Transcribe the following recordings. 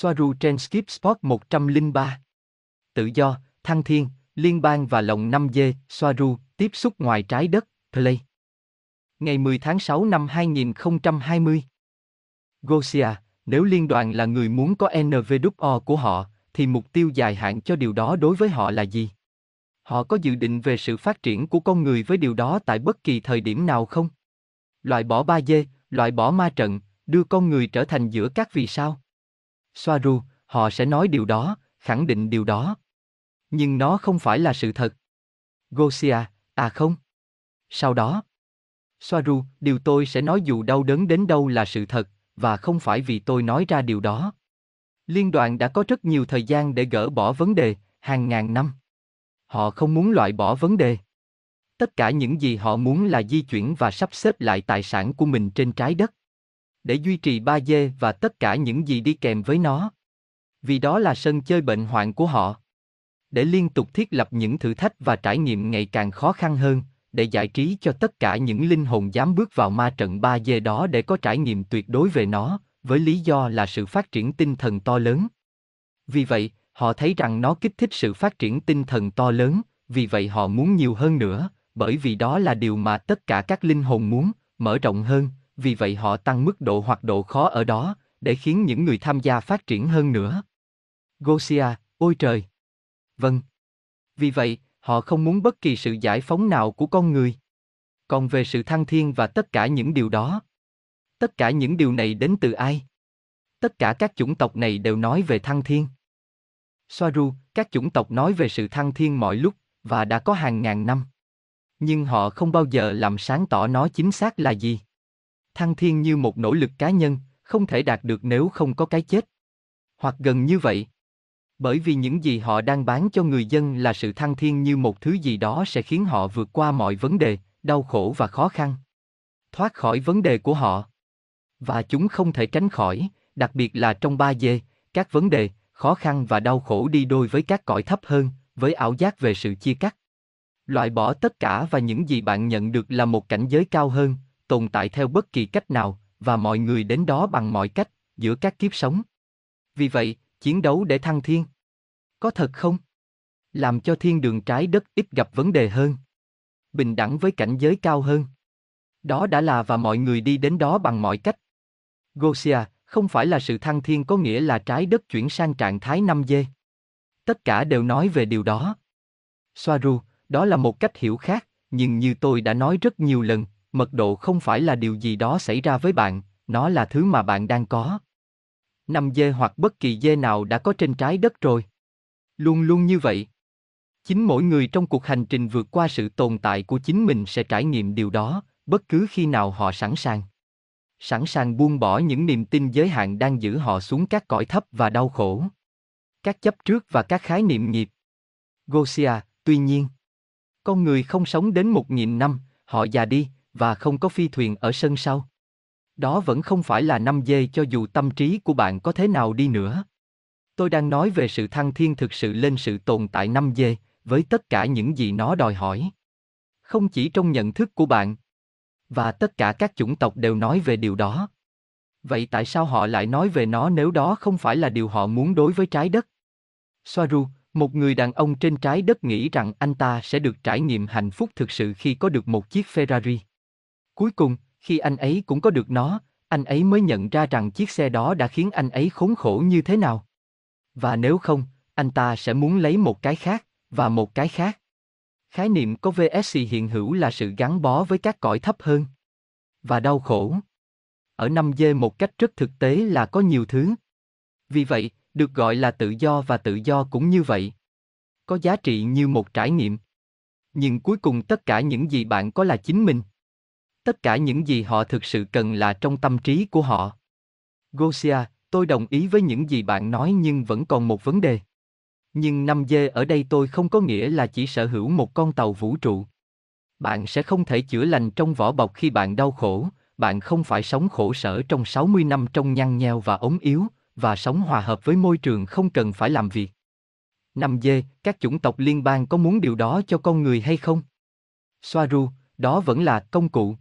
Soaru trên Skip Spot 103. Tự do, thăng thiên, liên bang và lồng 5G, Soaru, tiếp xúc ngoài trái đất, Play. Ngày 10 tháng 6 năm 2020. Gosia, nếu liên đoàn là người muốn có NVWO của họ, thì mục tiêu dài hạn cho điều đó đối với họ là gì? Họ có dự định về sự phát triển của con người với điều đó tại bất kỳ thời điểm nào không? Loại bỏ ba dê, loại bỏ ma trận, đưa con người trở thành giữa các vì sao? Soaru, họ sẽ nói điều đó, khẳng định điều đó. Nhưng nó không phải là sự thật. Gosia, à không. Sau đó, Soaru, điều tôi sẽ nói dù đau đớn đến đâu là sự thật, và không phải vì tôi nói ra điều đó. Liên đoàn đã có rất nhiều thời gian để gỡ bỏ vấn đề, hàng ngàn năm. Họ không muốn loại bỏ vấn đề. Tất cả những gì họ muốn là di chuyển và sắp xếp lại tài sản của mình trên trái đất. Để duy trì ba dê và tất cả những gì đi kèm với nó. Vì đó là sân chơi bệnh hoạn của họ. Để liên tục thiết lập những thử thách và trải nghiệm ngày càng khó khăn hơn, để giải trí cho tất cả những linh hồn dám bước vào ma trận 3 dê đó để có trải nghiệm tuyệt đối về nó, với lý do là sự phát triển tinh thần to lớn. Vì vậy, họ thấy rằng nó kích thích sự phát triển tinh thần to lớn, vì vậy họ muốn nhiều hơn nữa, bởi vì đó là điều mà tất cả các linh hồn muốn, mở rộng hơn, vì vậy họ tăng mức độ hoặc độ khó ở đó, để khiến những người tham gia phát triển hơn nữa. Gosia, ôi trời! Vâng. Vì vậy, họ không muốn bất kỳ sự giải phóng nào của con người. Còn về sự thăng thiên và tất cả những điều đó, tất cả những điều này đến từ ai? Tất cả các chủng tộc này đều nói về thăng thiên. Soaru, các chủng tộc nói về sự thăng thiên mọi lúc, và đã có hàng ngàn năm. Nhưng họ không bao giờ làm sáng tỏ nó chính xác là gì. Thăng thiên như một nỗ lực cá nhân, không thể đạt được nếu không có cái chết. Hoặc gần như vậy. Bởi vì những gì họ đang bán cho người dân là sự thăng thiên như một thứ gì đó sẽ khiến họ vượt qua mọi vấn đề, đau khổ và khó khăn. Thoát khỏi vấn đề của họ. Và chúng không thể tránh khỏi, đặc biệt là trong ba dê, các vấn đề, khó khăn và đau khổ đi đôi với các cõi thấp hơn, với ảo giác về sự chia cắt. Loại bỏ tất cả và những gì bạn nhận được là một cảnh giới cao hơn, tồn tại theo bất kỳ cách nào, và mọi người đến đó bằng mọi cách, giữa các kiếp sống. Vì vậy, chiến đấu để thăng thiên. Có thật không? Làm cho thiên đường trái đất ít gặp vấn đề hơn. Bình đẳng với cảnh giới cao hơn. Đó đã là và mọi người đi đến đó bằng mọi cách. Gosia, không phải là sự thăng thiên có nghĩa là trái đất chuyển sang trạng thái 5D. Tất cả đều nói về điều đó. Soaru, đó là một cách hiểu khác, nhưng như tôi đã nói rất nhiều lần, mật độ không phải là điều gì đó xảy ra với bạn, nó là thứ mà bạn đang có. Năm dê hoặc bất kỳ dê nào đã có trên trái đất rồi. Luôn luôn như vậy. Chính mỗi người trong cuộc hành trình vượt qua sự tồn tại của chính mình sẽ trải nghiệm điều đó, bất cứ khi nào họ sẵn sàng. Sẵn sàng buông bỏ những niềm tin giới hạn đang giữ họ xuống các cõi thấp và đau khổ. Các chấp trước và các khái niệm nghiệp. Gosia, tuy nhiên, con người không sống đến một nghìn năm, họ già đi, và không có phi thuyền ở sân sau. Đó vẫn không phải là năm dê cho dù tâm trí của bạn có thế nào đi nữa. Tôi đang nói về sự thăng thiên thực sự lên sự tồn tại năm dê, với tất cả những gì nó đòi hỏi. Không chỉ trong nhận thức của bạn. Và tất cả các chủng tộc đều nói về điều đó. Vậy tại sao họ lại nói về nó nếu đó không phải là điều họ muốn đối với trái đất? Soaru, một người đàn ông trên trái đất nghĩ rằng anh ta sẽ được trải nghiệm hạnh phúc thực sự khi có được một chiếc Ferrari. Cuối cùng, khi anh ấy cũng có được nó, anh ấy mới nhận ra rằng chiếc xe đó đã khiến anh ấy khốn khổ như thế nào. Và nếu không, anh ta sẽ muốn lấy một cái khác, và một cái khác. Khái niệm có VSC hiện hữu là sự gắn bó với các cõi thấp hơn. Và đau khổ. Ở 5D một cách rất thực tế là có nhiều thứ. Vì vậy, được gọi là tự do và tự do cũng như vậy. Có giá trị như một trải nghiệm. Nhưng cuối cùng tất cả những gì bạn có là chính mình. Tất cả những gì họ thực sự cần là trong tâm trí của họ. Gosia, tôi đồng ý với những gì bạn nói nhưng vẫn còn một vấn đề. Nhưng năm dê ở đây tôi không có nghĩa là chỉ sở hữu một con tàu vũ trụ. Bạn sẽ không thể chữa lành trong vỏ bọc khi bạn đau khổ, bạn không phải sống khổ sở trong 60 năm trong nhăn nheo và ống yếu, và sống hòa hợp với môi trường không cần phải làm việc. Năm dê, các chủng tộc liên bang có muốn điều đó cho con người hay không? Soaru, đó vẫn là công cụ.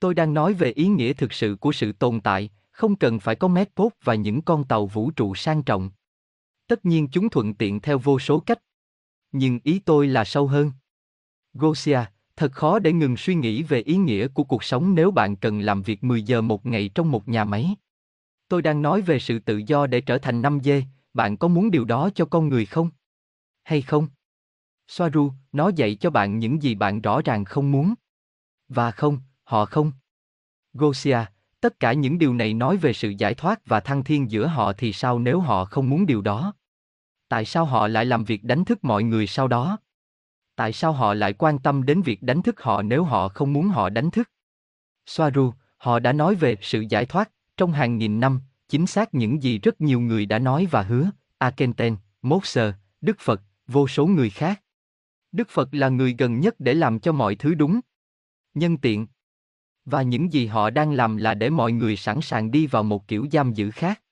Tôi đang nói về ý nghĩa thực sự của sự tồn tại, Không cần phải có mét pốt và những con tàu vũ trụ sang trọng. Tất nhiên chúng thuận tiện theo vô số cách. Nhưng ý tôi là sâu hơn. Gosia, thật khó để ngừng suy nghĩ về ý nghĩa của cuộc sống nếu bạn cần làm việc 10 giờ một ngày trong một nhà máy. Tôi đang nói về sự tự do để trở thành năm dê, bạn có muốn điều đó cho con người không? Hay không? Soaru, nó dạy cho bạn những gì bạn rõ ràng không muốn. Và không, họ không. Gosia, tất cả những điều này nói về sự giải thoát và thăng thiên giữa họ thì sao nếu họ không muốn điều đó? Tại sao họ lại làm việc đánh thức mọi người sau đó? Tại sao họ lại quan tâm đến việc đánh thức họ nếu họ không muốn họ đánh thức? Soaru, họ đã nói về sự giải thoát trong hàng nghìn năm, chính xác những gì rất nhiều người đã nói và hứa, Akenten, Moser, Đức Phật, vô số người khác. Đức Phật là người gần nhất để làm cho mọi thứ đúng. Nhân tiện. Và những gì họ đang làm là để mọi người sẵn sàng đi vào một kiểu giam giữ khác.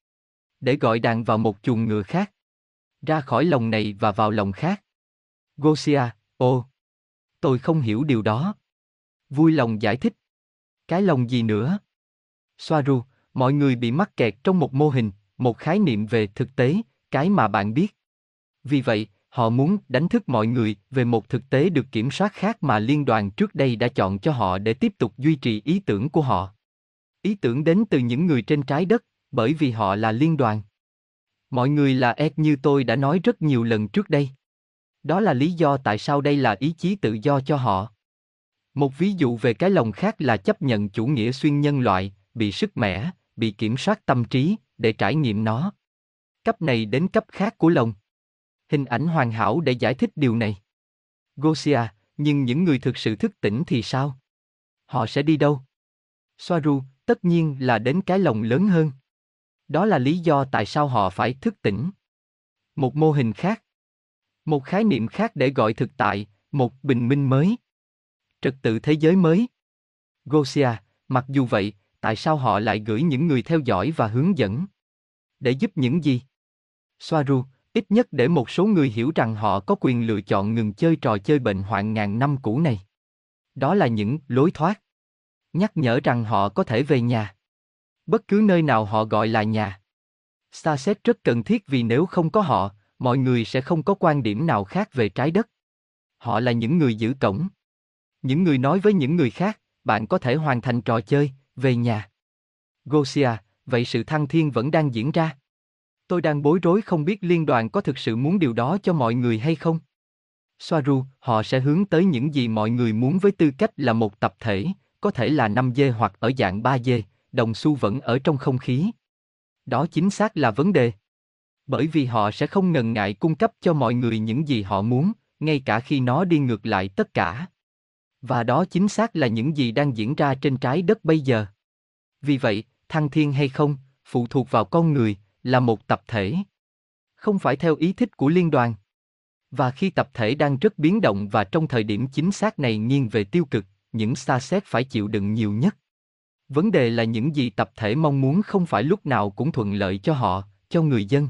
Để gọi đàn vào một chuồng ngựa khác. Ra khỏi lòng này và vào lòng khác. Gosia, ô. Tôi không hiểu điều đó. Vui lòng giải thích. Cái lòng gì nữa? Soaru, mọi người bị mắc kẹt trong một mô hình, một khái niệm về thực tế, cái mà bạn biết. Vì vậy, họ muốn đánh thức mọi người về một thực tế được kiểm soát khác mà liên đoàn trước đây đã chọn cho họ để tiếp tục duy trì ý tưởng của họ. Ý tưởng đến từ những người trên trái đất, bởi vì họ là liên đoàn. Mọi người là Ed như tôi đã nói rất nhiều lần trước đây. Đó là lý do tại sao đây là ý chí tự do cho họ. Một ví dụ về cái lòng khác là chấp nhận chủ nghĩa xuyên nhân loại, bị sức mẻ, bị kiểm soát tâm trí, để trải nghiệm nó. Cấp này đến cấp khác của lòng. Hình ảnh hoàn hảo để giải thích điều này. Gosia, nhưng những người thực sự thức tỉnh thì sao? Họ sẽ đi đâu? Soaru, tất nhiên là đến cái lòng lớn hơn. Đó là lý do tại sao họ phải thức tỉnh. Một mô hình khác. Một khái niệm khác để gọi thực tại, một bình minh mới. Trật tự thế giới mới. Gosia, mặc dù vậy, tại sao họ lại gửi những người theo dõi và hướng dẫn? Để giúp những gì? Soaru, ít nhất để một số người hiểu rằng họ có quyền lựa chọn ngừng chơi trò chơi bệnh hoạn ngàn năm cũ này. Đó là những lối thoát. Nhắc nhở rằng họ có thể về nhà. Bất cứ nơi nào họ gọi là nhà. Starset rất cần thiết vì nếu không có họ, mọi người sẽ không có quan điểm nào khác về trái đất. Họ là những người giữ cổng. Những người nói với những người khác, bạn có thể hoàn thành trò chơi, về nhà. Gosia, vậy sự thăng thiên vẫn đang diễn ra. Tôi đang bối rối không biết liên đoàn có thực sự muốn điều đó cho mọi người hay không. Soaru, họ sẽ hướng tới những gì mọi người muốn với tư cách là một tập thể, có thể là 5 dê hoặc ở dạng 3 dê, đồng xu vẫn ở trong không khí. Đó chính xác là vấn đề. Bởi vì họ sẽ không ngần ngại cung cấp cho mọi người những gì họ muốn, ngay cả khi nó đi ngược lại tất cả. Và đó chính xác là những gì đang diễn ra trên trái đất bây giờ. Vì vậy, thăng thiên hay không, phụ thuộc vào con người, là một tập thể. Không phải theo ý thích của liên đoàn. Và khi tập thể đang rất biến động và trong thời điểm chính xác này nghiêng về tiêu cực, những xa xét phải chịu đựng nhiều nhất. Vấn đề là những gì tập thể mong muốn không phải lúc nào cũng thuận lợi cho họ, cho người dân.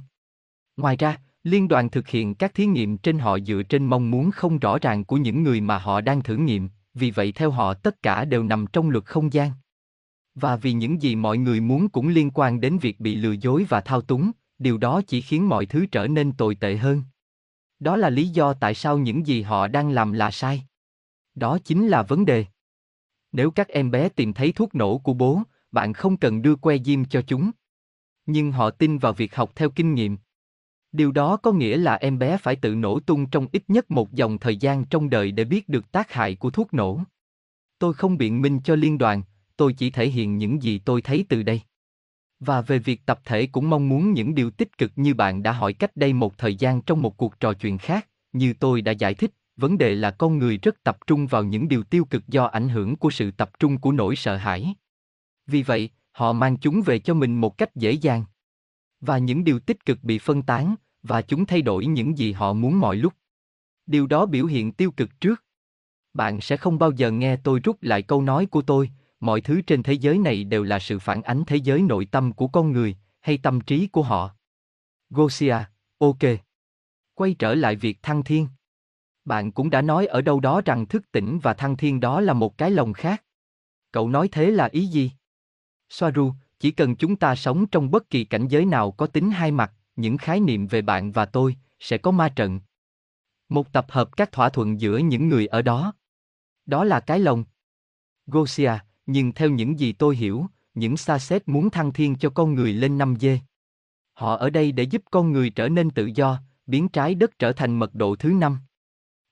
Ngoài ra, liên đoàn thực hiện các thí nghiệm trên họ dựa trên mong muốn không rõ ràng của những người mà họ đang thử nghiệm, vì vậy theo họ tất cả đều nằm trong luật không gian. Và vì những gì mọi người muốn cũng liên quan đến việc bị lừa dối và thao túng, điều đó chỉ khiến mọi thứ trở nên tồi tệ hơn. Đó là lý do tại sao những gì họ đang làm là sai. Đó chính là vấn đề. Nếu các em bé tìm thấy thuốc nổ của bố, bạn không cần đưa que diêm cho chúng. Nhưng họ tin vào việc học theo kinh nghiệm. Điều đó có nghĩa là em bé phải tự nổ tung trong ít nhất một dòng thời gian trong đời để biết được tác hại của thuốc nổ. Tôi không biện minh cho liên đoàn, tôi chỉ thể hiện những gì tôi thấy từ đây. Và về việc tập thể cũng mong muốn những điều tích cực như bạn đã hỏi cách đây một thời gian trong một cuộc trò chuyện khác, như tôi đã giải thích, vấn đề là con người rất tập trung vào những điều tiêu cực do ảnh hưởng của sự tập trung của nỗi sợ hãi. Vì vậy, họ mang chúng về cho mình một cách dễ dàng. Và những điều tích cực bị phân tán, và chúng thay đổi những gì họ muốn mọi lúc. Điều đó biểu hiện tiêu cực trước. Bạn sẽ không bao giờ nghe tôi rút lại câu nói của tôi, mọi thứ trên thế giới này đều là sự phản ánh thế giới nội tâm của con người, hay tâm trí của họ. Gosia, ok. Quay trở lại việc thăng thiên. Bạn cũng đã nói ở đâu đó rằng thức tỉnh và thăng thiên đó là một cái lồng khác. Cậu nói thế là ý gì? Soaru, chỉ cần chúng ta sống trong bất kỳ cảnh giới nào có tính hai mặt, những khái niệm về bạn và tôi sẽ có ma trận. Một tập hợp các thỏa thuận giữa những người ở đó. Đó là cái lồng. Gosia, nhưng theo những gì tôi hiểu, những xa xét muốn thăng thiên cho con người lên năm dê. Họ ở đây để giúp con người trở nên tự do, biến trái đất trở thành mật độ thứ năm.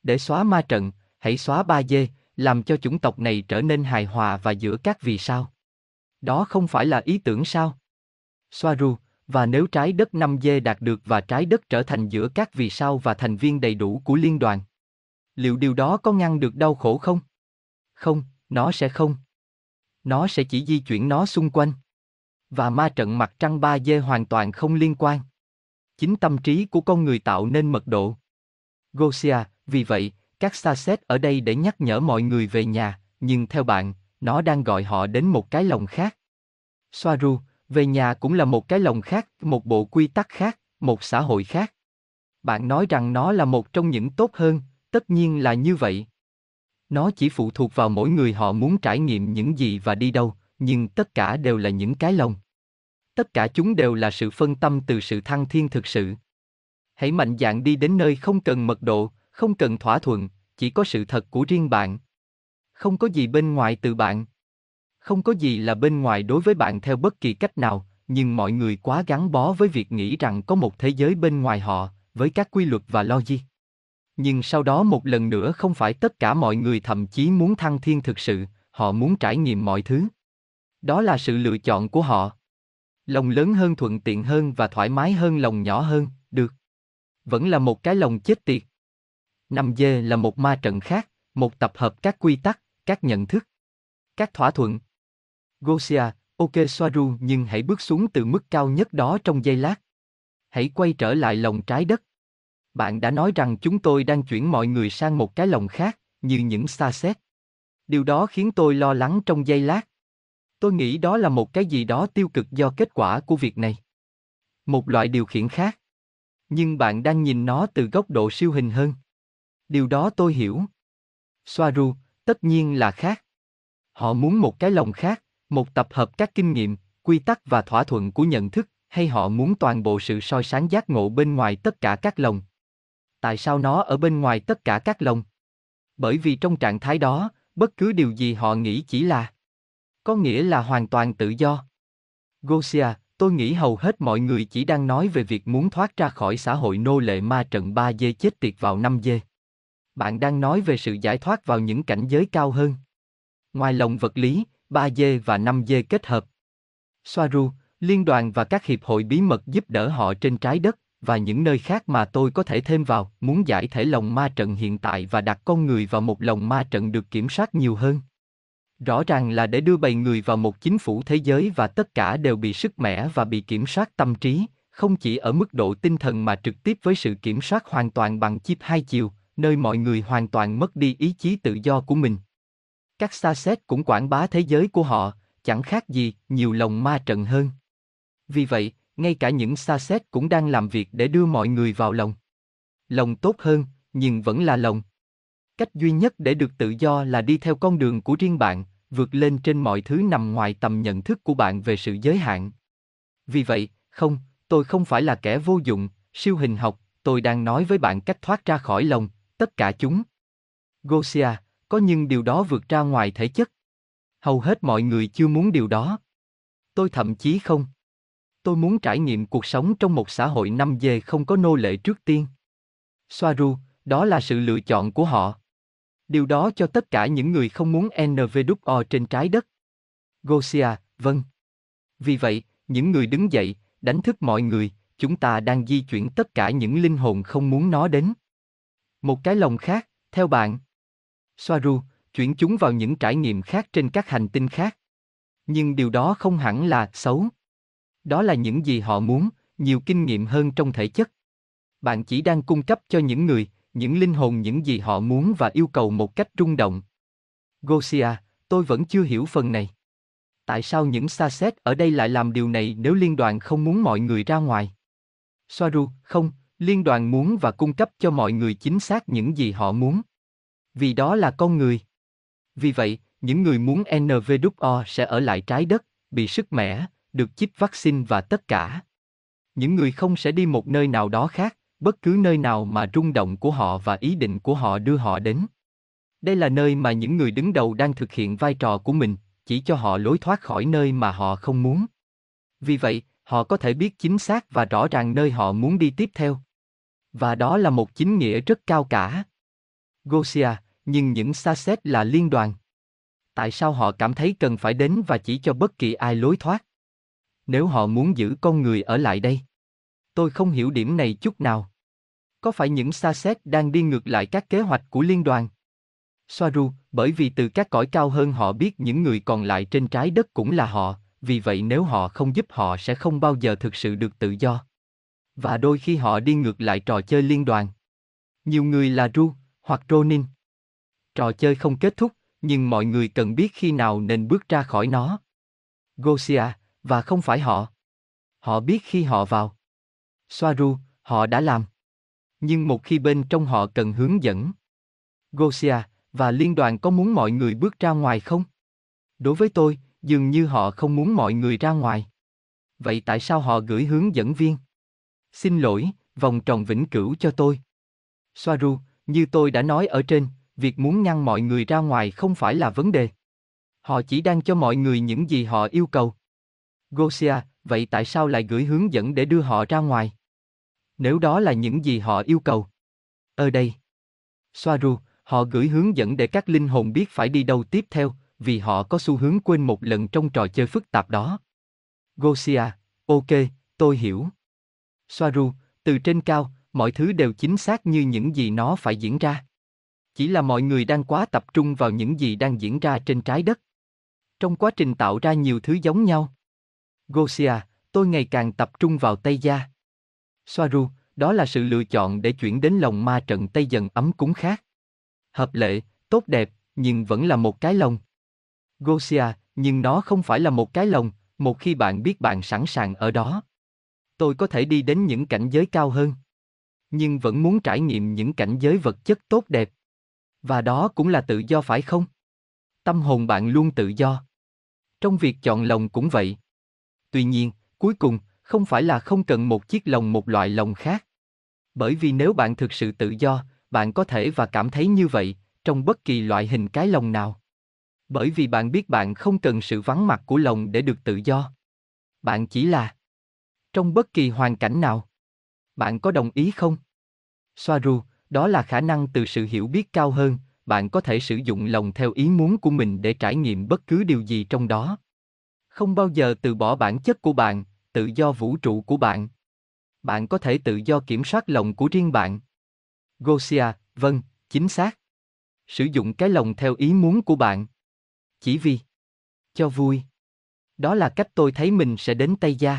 Để xóa ma trận, hãy xóa ba dê, làm cho chủng tộc này trở nên hài hòa và giữa các vì sao. Đó không phải là ý tưởng sao? Soaru, và nếu trái đất 5 dê đạt được và trái đất trở thành giữa các vì sao và thành viên đầy đủ của liên đoàn. Liệu điều đó có ngăn được đau khổ không? Không, nó sẽ không. Nó sẽ chỉ di chuyển nó xung quanh. Và ma trận mặt trăng 3 dê hoàn toàn không liên quan. Chính tâm trí của con người tạo nên mật độ. Gosia, vì vậy, các xa xét ở đây để nhắc nhở mọi người về nhà, nhưng theo bạn, nó đang gọi họ đến một cái lồng khác. Soaru, về nhà cũng là một cái lồng khác, một bộ quy tắc khác, một xã hội khác. Bạn nói rằng nó là một trong những tốt hơn, tất nhiên là như vậy. Nó chỉ phụ thuộc vào mỗi người họ muốn trải nghiệm những gì và đi đâu, nhưng tất cả đều là những cái lông. Tất cả chúng đều là sự phân tâm từ sự thăng thiên thực sự. Hãy mạnh dạn đi đến nơi không cần mật độ, không cần thỏa thuận, chỉ có sự thật của riêng bạn. Không có gì bên ngoài từ bạn. Không có gì là bên ngoài đối với bạn theo bất kỳ cách nào, nhưng mọi người quá gắn bó với việc nghĩ rằng có một thế giới bên ngoài họ, với các quy luật và logic. Nhưng sau đó một lần nữa không phải tất cả mọi người thậm chí muốn thăng thiên thực sự, họ muốn trải nghiệm mọi thứ. Đó là sự lựa chọn của họ. Lòng lớn hơn thuận tiện hơn và thoải mái hơn lòng nhỏ hơn, được. Vẫn là một cái lòng chết tiệt. Năm dê là một ma trận khác, một tập hợp các quy tắc, các nhận thức, các thỏa thuận. Gosia, ok Soaru nhưng hãy bước xuống từ mức cao nhất đó trong giây lát. Hãy quay trở lại lòng trái đất. Bạn đã nói rằng chúng tôi đang chuyển mọi người sang một cái lồng khác, như những xa xét. Điều đó khiến tôi lo lắng trong giây lát. Tôi nghĩ đó là một cái gì đó tiêu cực do kết quả của việc này. Một loại điều khiển khác. Nhưng bạn đang nhìn nó từ góc độ siêu hình hơn. Điều đó tôi hiểu. Soaru, tất nhiên là khác. Họ muốn một cái lồng khác, một tập hợp các kinh nghiệm, quy tắc và thỏa thuận của nhận thức, hay họ muốn toàn bộ sự soi sáng giác ngộ bên ngoài tất cả các lồng. Tại sao nó ở bên ngoài tất cả các lồng? Bởi vì trong trạng thái đó, bất cứ điều gì họ nghĩ chỉ là có nghĩa là hoàn toàn tự do. Gosia, tôi nghĩ hầu hết mọi người chỉ đang nói về việc muốn thoát ra khỏi xã hội nô lệ ma trận 3 dê chết tiệt vào 5 dê. Bạn đang nói về sự giải thoát vào những cảnh giới cao hơn. Ngoài lòng vật lý, 3 dê và 5 dê kết hợp. Soaru, liên đoàn và các hiệp hội bí mật giúp đỡ họ trên trái đất và những nơi khác mà tôi có thể thêm vào, muốn giải thể lòng ma trận hiện tại và đặt con người vào một lòng ma trận được kiểm soát nhiều hơn. Rõ ràng là để đưa bầy người vào một chính phủ thế giới và tất cả đều bị sức mẻ và bị kiểm soát tâm trí, không chỉ ở mức độ tinh thần mà trực tiếp với sự kiểm soát hoàn toàn bằng chip hai chiều, nơi mọi người hoàn toàn mất đi ý chí tự do của mình. Các xa xét cũng quảng bá thế giới của họ, chẳng khác gì nhiều lòng ma trận hơn. Vì vậy, ngay cả những xa xét cũng đang làm việc để đưa mọi người vào lòng. Lòng tốt hơn, nhưng vẫn là lòng. Cách duy nhất để được tự do là đi theo con đường của riêng bạn, vượt lên trên mọi thứ nằm ngoài tầm nhận thức của bạn về sự giới hạn. Vì vậy, không, tôi không phải là kẻ vô dụng, siêu hình học, tôi đang nói với bạn cách thoát ra khỏi lòng, tất cả chúng. Gosia, có nhưng điều đó vượt ra ngoài thể chất. Hầu hết mọi người chưa muốn điều đó. Tôi thậm chí không. Tôi muốn trải nghiệm cuộc sống trong một xã hội năm dê không có nô lệ trước tiên. Soaru, đó là sự lựa chọn của họ. Điều đó cho tất cả những người không muốn NVWO trên trái đất. Gosia, vâng. Vì vậy, những người đứng dậy, đánh thức mọi người, chúng ta đang di chuyển tất cả những linh hồn không muốn nó đến. Một cái lòng khác, theo bạn. Soaru, chuyển chúng vào những trải nghiệm khác trên các hành tinh khác. Nhưng điều đó không hẳn là xấu. Đó là những gì họ muốn, nhiều kinh nghiệm hơn trong thể chất. Bạn chỉ đang cung cấp cho những người, những linh hồn những gì họ muốn và yêu cầu một cách rung động. Gosia, tôi vẫn chưa hiểu phần này. Tại sao những xa xét ở đây lại làm điều này nếu liên đoàn không muốn mọi người ra ngoài? Soaru, không, liên đoàn muốn và cung cấp cho mọi người chính xác những gì họ muốn. Vì đó là con người. Vì vậy, những người muốn NVWO sẽ ở lại trái đất, bị sức mẻ, được chích vaccine và tất cả. Những người không sẽ đi một nơi nào đó khác, bất cứ nơi nào mà rung động của họ và ý định của họ đưa họ đến. Đây là nơi mà những người đứng đầu đang thực hiện vai trò của mình, chỉ cho họ lối thoát khỏi nơi mà họ không muốn. Vì vậy, họ có thể biết chính xác và rõ ràng nơi họ muốn đi tiếp theo. Và đó là một chính nghĩa rất cao cả. Gosia, nhưng những xa xét là liên đoàn. Tại sao họ cảm thấy cần phải đến và chỉ cho bất kỳ ai lối thoát? Nếu họ muốn giữ con người ở lại đây. Tôi không hiểu điểm này chút nào. Có phải những xa xét đang đi ngược lại các kế hoạch của liên đoàn? Soaru, bởi vì từ các cõi cao hơn họ biết những người còn lại trên trái đất cũng là họ, vì vậy nếu họ không giúp họ sẽ không bao giờ thực sự được tự do. Và đôi khi họ đi ngược lại trò chơi liên đoàn. Nhiều người là Ru, hoặc Ronin. Trò chơi không kết thúc, nhưng mọi người cần biết khi nào nên bước ra khỏi nó. Gosia, và không phải họ. Họ biết khi họ vào. Soaru, họ đã làm. Nhưng một khi bên trong họ cần hướng dẫn. Gosia, và liên đoàn có muốn mọi người bước ra ngoài không? Đối với tôi, dường như họ không muốn mọi người ra ngoài. Vậy tại sao họ gửi hướng dẫn viên? Xin lỗi, vòng tròn vĩnh cửu cho tôi. Soaru, như tôi đã nói ở trên, việc muốn ngăn mọi người ra ngoài không phải là vấn đề. Họ chỉ đang cho mọi người những gì họ yêu cầu. Gosia, vậy tại sao lại gửi hướng dẫn để đưa họ ra ngoài? Nếu đó là những gì họ yêu cầu. Ở đây. Soaru, họ gửi hướng dẫn để các linh hồn biết phải đi đâu tiếp theo, vì họ có xu hướng quên một lần trong trò chơi phức tạp đó. Gosia, ok, tôi hiểu. Soaru, từ trên cao, mọi thứ đều chính xác như những gì nó phải diễn ra. Chỉ là mọi người đang quá tập trung vào những gì đang diễn ra trên trái đất. Trong quá trình tạo ra nhiều thứ giống nhau. Gosia, tôi ngày càng tập trung vào Tây Gia. Soaru, đó là sự lựa chọn để chuyển đến lòng ma trận Tây dần ấm cúng khác. Hợp lệ, tốt đẹp, nhưng vẫn là một cái lồng. Gosia, nhưng nó không phải là một cái lồng, một khi bạn biết bạn sẵn sàng ở đó. Tôi có thể đi đến những cảnh giới cao hơn. Nhưng vẫn muốn trải nghiệm những cảnh giới vật chất tốt đẹp. Và đó cũng là tự do phải không? Tâm hồn bạn luôn tự do. Trong việc chọn lồng cũng vậy. Tuy nhiên, cuối cùng, không phải là không cần một chiếc lồng một loại lồng khác. Bởi vì nếu bạn thực sự tự do, bạn có thể và cảm thấy như vậy, trong bất kỳ loại hình cái lồng nào. Bởi vì bạn biết bạn không cần sự vắng mặt của lồng để được tự do. Bạn chỉ là trong bất kỳ hoàn cảnh nào. Bạn có đồng ý không? Soaru, đó là khả năng từ sự hiểu biết cao hơn, bạn có thể sử dụng lòng theo ý muốn của mình để trải nghiệm bất cứ điều gì trong đó. Không bao giờ từ bỏ bản chất của bạn, tự do vũ trụ của bạn. Bạn có thể tự do kiểm soát lòng của riêng bạn. Gosia, vâng, chính xác. Sử dụng cái lòng theo ý muốn của bạn. Chỉ vì cho vui. Đó là cách tôi thấy mình sẽ đến Tây Gia.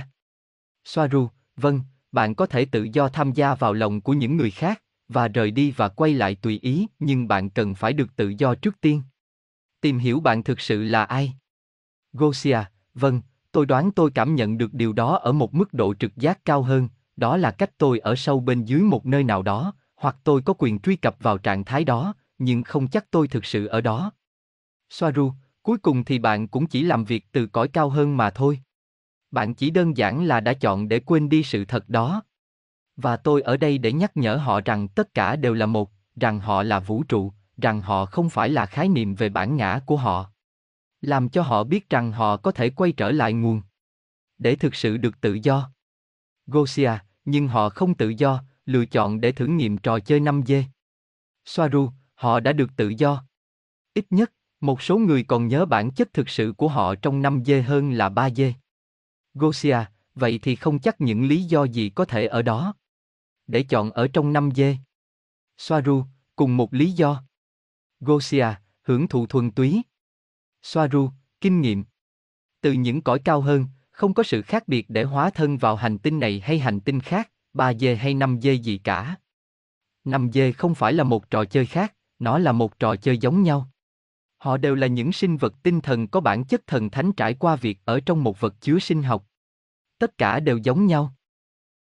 Soaru, vâng, bạn có thể tự do tham gia vào lòng của những người khác và rời đi và quay lại tùy ý, nhưng bạn cần phải được tự do trước tiên. Tìm hiểu bạn thực sự là ai. Gosia, vâng, tôi đoán tôi cảm nhận được điều đó ở một mức độ trực giác cao hơn, đó là cách tôi ở sâu bên dưới một nơi nào đó, hoặc tôi có quyền truy cập vào trạng thái đó, nhưng không chắc tôi thực sự ở đó. Soaru, cuối cùng thì bạn cũng chỉ làm việc từ cõi cao hơn mà thôi. Bạn chỉ đơn giản là đã chọn để quên đi sự thật đó. Và tôi ở đây để nhắc nhở họ rằng tất cả đều là một, rằng họ là vũ trụ, rằng họ không phải là khái niệm về bản ngã của họ. Làm cho họ biết rằng họ có thể quay trở lại nguồn. Để thực sự được tự do. Gosia, nhưng họ không tự do, lựa chọn để thử nghiệm trò chơi 5 dê. Soaru, họ đã được tự do. Ít nhất, một số người còn nhớ bản chất thực sự của họ trong 5 dê hơn là 3 dê. Gosia, vậy thì không chắc những lý do gì có thể ở đó. Để chọn ở trong 5 dê. Soaru, cùng một lý do. Gosia, hưởng thụ thuần túy. Soaru, kinh nghiệm. Từ những cõi cao hơn, không có sự khác biệt để hóa thân vào hành tinh này hay hành tinh khác, 3 dê hay 5 dê gì cả. 5 dê không phải là một trò chơi khác, nó là một trò chơi giống nhau. Họ đều là những sinh vật tinh thần có bản chất thần thánh trải qua việc ở trong một vật chứa sinh học. Tất cả đều giống nhau.